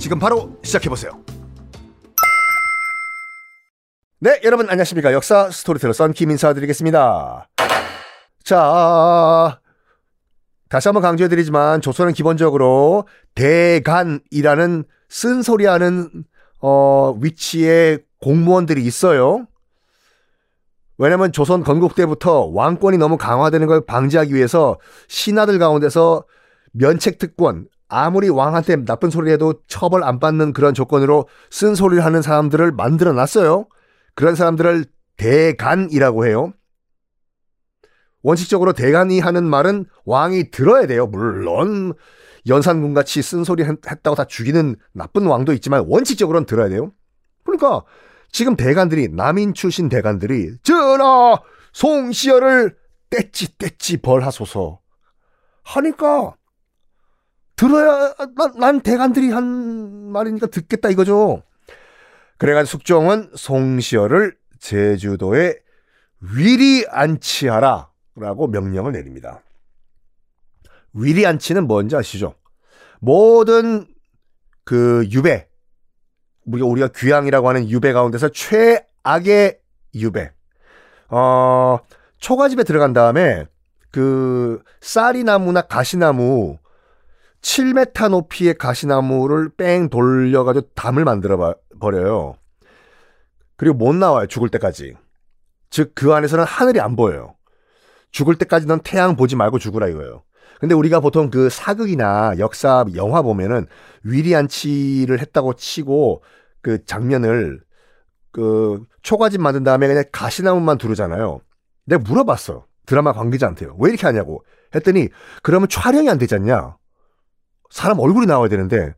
지금 바로 시작해보세요. 네, 여러분 안녕하십니까. 역사 스토리텔러 썬킴 인사드리겠습니다. 자, 다시 한번 강조해드리지만 조선은 기본적으로 대간이라는 쓴소리하는 어, 위치에 공무원들이 있어요. 왜냐면 조선 건국 때부터 왕권이 너무 강화되는 걸 방지하기 위해서 신하들 가운데서 면책특권, 아무리 왕한테 나쁜 소리 해도 처벌 안 받는 그런 조건으로 쓴소리를 하는 사람들을 만들어 놨어요. 그런 사람들을 대간이라고 해요. 원칙적으로 대간이 하는 말은 왕이 들어야 돼요. 물론 연산군 같이 쓴소리 했다고 다 죽이는 나쁜 왕도 있지만 원칙적으로는 들어야 돼요. 그러니까 지금 대간들이 남인 출신 대간들이 전하 송시열을 떼찌 떼찌 벌하소서 하니까 들어야 난, 난 대간들이 한 말이니까 듣겠다 이거죠. 그래가지고 숙종은 송시열을 제주도에 위리 안치하라 라고 명령을 내립니다. 위리 안치는 뭔지 아시죠? 모든 그 유배, 우리가, 우리가 귀향이라고 하는 유배 가운데서 최악의 유배. 어, 초가집에 들어간 다음에 그 쌀이나무나 가시나무 7m 높이의 가시나무를 뺑 돌려가지고 담을 만들어 버려요. 그리고 못 나와요. 죽을 때까지. 즉, 그 안에서는 하늘이 안 보여요. 죽을 때까지 는 태양 보지 말고 죽으라 이거예요. 근데 우리가 보통 그 사극이나 역사 영화 보면은 위리안치를 했다고 치고 그 장면을 그 초가집 만든 다음에 그냥 가시나무만 두르잖아요. 내가 물어봤어. 드라마 관계자한테요. 왜 이렇게 하냐고. 했더니 그러면 촬영이 안 되지 않냐. 사람 얼굴이 나와야 되는데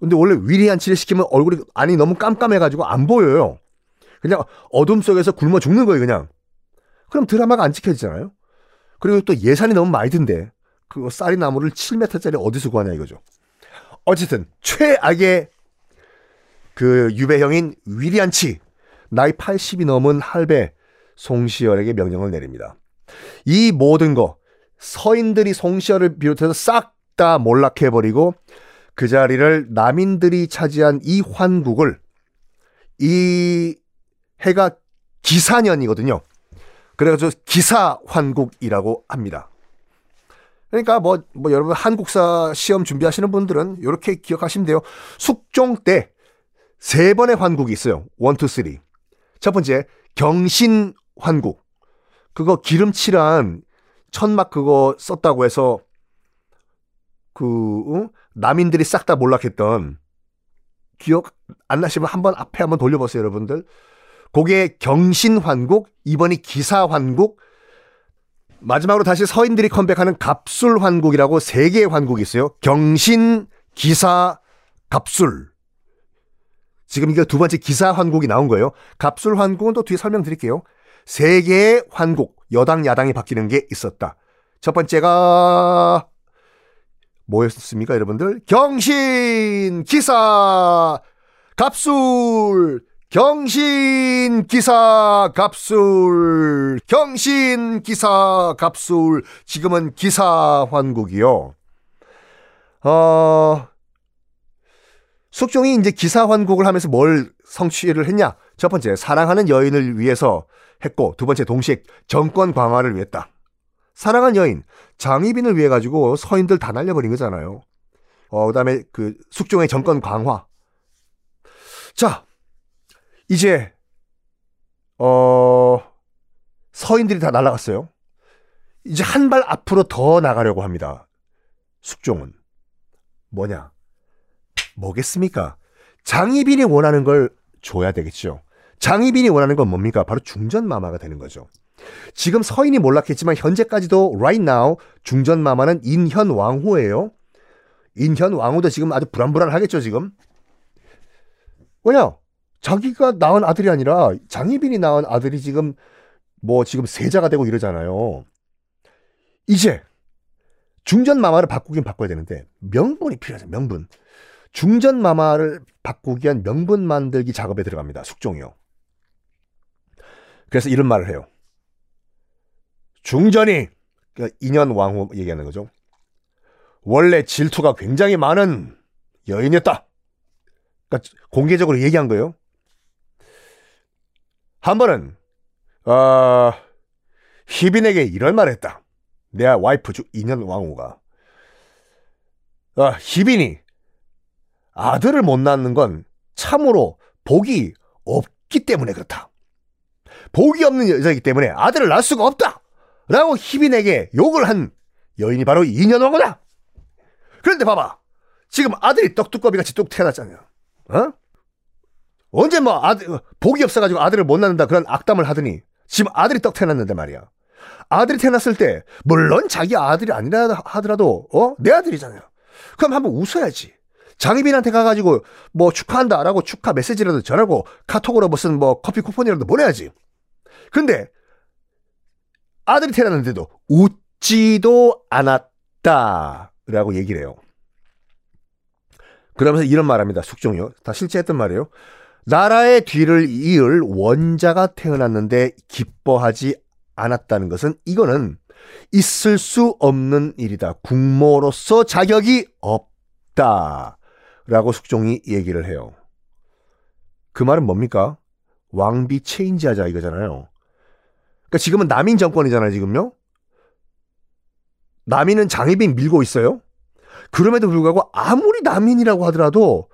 근데 원래 위리안치를 시키면 얼굴이 안이 너무 깜깜해가지고 안 보여요. 그냥 어둠 속에서 굶어 죽는 거예요, 그냥. 그럼 드라마가 안 지켜지잖아요. 그리고 또 예산이 너무 많이 든데 그 쌀이 나무를 7m짜리 어디서 구하냐 이거죠. 어쨌든 최악의 그 유배형인 위리안치 나이 80이 넘은 할배 송시열에게 명령을 내립니다. 이 모든 거 서인들이 송시열을 비롯해서 싹 다 몰락해버리고 그 자리를 남인들이 차지한 이 환국을 이 해가 기사년이거든요. 그래가지고 기사환국이라고 합니다. 그러니까 뭐, 뭐 여러분 한국사 시험 준비하시는 분들은 이렇게 기억하시면 돼요. 숙종 때 세 번의 환국이 있어요. one, two, three. 첫 번째, 경신 환국. 그거 기름칠한 천막 그거 썼다고 해서 그, 어? 남인들이 싹 다 몰락했던 기억 안 나시면 한번 앞에 한번 돌려보세요, 여러분들. 그게 경신환국, 이번이 기사환국, 마지막으로 다시 서인들이 컴백하는 갑술환국이라고 세 개의 환국이 있어요. 경신, 기사, 갑술. 지금 이게 두 번째 기사 환국이 나온 거예요. 갑술 환국은 또 뒤에 설명드릴게요. 세 개의 환국, 여당, 야당이 바뀌는 게 있었다. 첫 번째가 뭐였습니까, 여러분들? 경신, 기사, 갑술, 경신 기사 갑술 경신 기사 갑술 지금은 기사 환국이요. 어 숙종이 이제 기사 환국을 하면서 뭘 성취를 했냐? 첫 번째 사랑하는 여인을 위해서 했고 두 번째 동시에 정권 강화를 위했다. 사랑한 여인 장희빈을 위해 가지고 서인들 다 날려버린 거잖아요. 어 그다음에 그 숙종의 정권 강화. 자 이제 어 서인들이 다 날아갔어요. 이제 한 발 앞으로 더 나가려고 합니다. 숙종은 뭐냐? 뭐겠습니까? 장희빈이 원하는 걸 줘야 되겠죠. 장희빈이 원하는 건 뭡니까? 바로 중전마마가 되는 거죠. 지금 서인이 몰락했지만 현재까지도 right now 중전 마마는 인현 왕후예요. 인현 왕후도 지금 아주 불안불안하겠죠 지금. 왜냐? 자기가 낳은 아들이 아니라 장희빈이 낳은 아들이 지금 뭐 지금 세자가 되고 이러잖아요. 이제 중전 마마를 바꾸긴 바꿔야 되는데 명분이 필요하죠. 명분. 중전 마마를 바꾸기 위한 명분 만들기 작업에 들어갑니다. 숙종이요. 그래서 이런 말을 해요. 중전이 그러니까 인현 왕후 얘기하는 거죠. 원래 질투가 굉장히 많은 여인이었다. 그러니까 공개적으로 얘기한 거예요. 한 번은 어, 희빈에게 이런 말을 했다. 내 와이프 주 인현 왕후가 어, 희빈이 아들을 못 낳는 건 참으로 복이 없기 때문에 그렇다. 복이 없는 여자이기 때문에 아들을 낳을 수가 없다. 라고 희빈에게 욕을 한 여인이 바로 인현 왕후다. 그런데 봐봐. 지금 아들이 떡두꺼비 같이 뚝 태어났잖아요. 어? 언제 뭐 아들 복이 없어가지고 아들을 못 낳는다 그런 악담을 하더니 지금 아들이 떡 태어났는데 말이야. 아들이 태어났을 때 물론 자기 아들이 아니라 하더라도 어 내 아들이잖아요. 그럼 한번 웃어야지. 장희빈한테 가가지고 뭐 축하한다라고 축하 메시지라도 전하고 카톡으로 무슨 뭐 커피 쿠폰이라도 보내야지. 근데 아들이 태어났는데도 웃지도 않았다라고 얘기를 해요. 그러면서 이런 말합니다. 숙종이요. 다 실제 했던 말이에요. 나라의 뒤를 이을 원자가 태어났는데 기뻐하지 않았다는 것은 이거는 있을 수 없는 일이다. 국모로서 자격이 없다. 라고 숙종이 얘기를 해요. 그 말은 뭡니까? 왕비 체인지 하자 이거잖아요. 그러니까 지금은 남인 정권이잖아요, 지금요? 남인은 장희빈 밀고 있어요? 그럼에도 불구하고 아무리 남인이라고 하더라도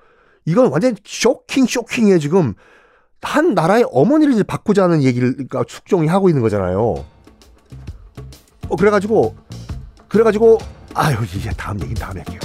이건 완전 쇼킹 쇼킹해 지금 한 나라의 어머니를 바꾸자는 얘기를 그러니까 숙종이 하고 있는 거잖아요. 어 그래가지고 그래가지고 아유 이게 다음 얘기 다음에 할게요.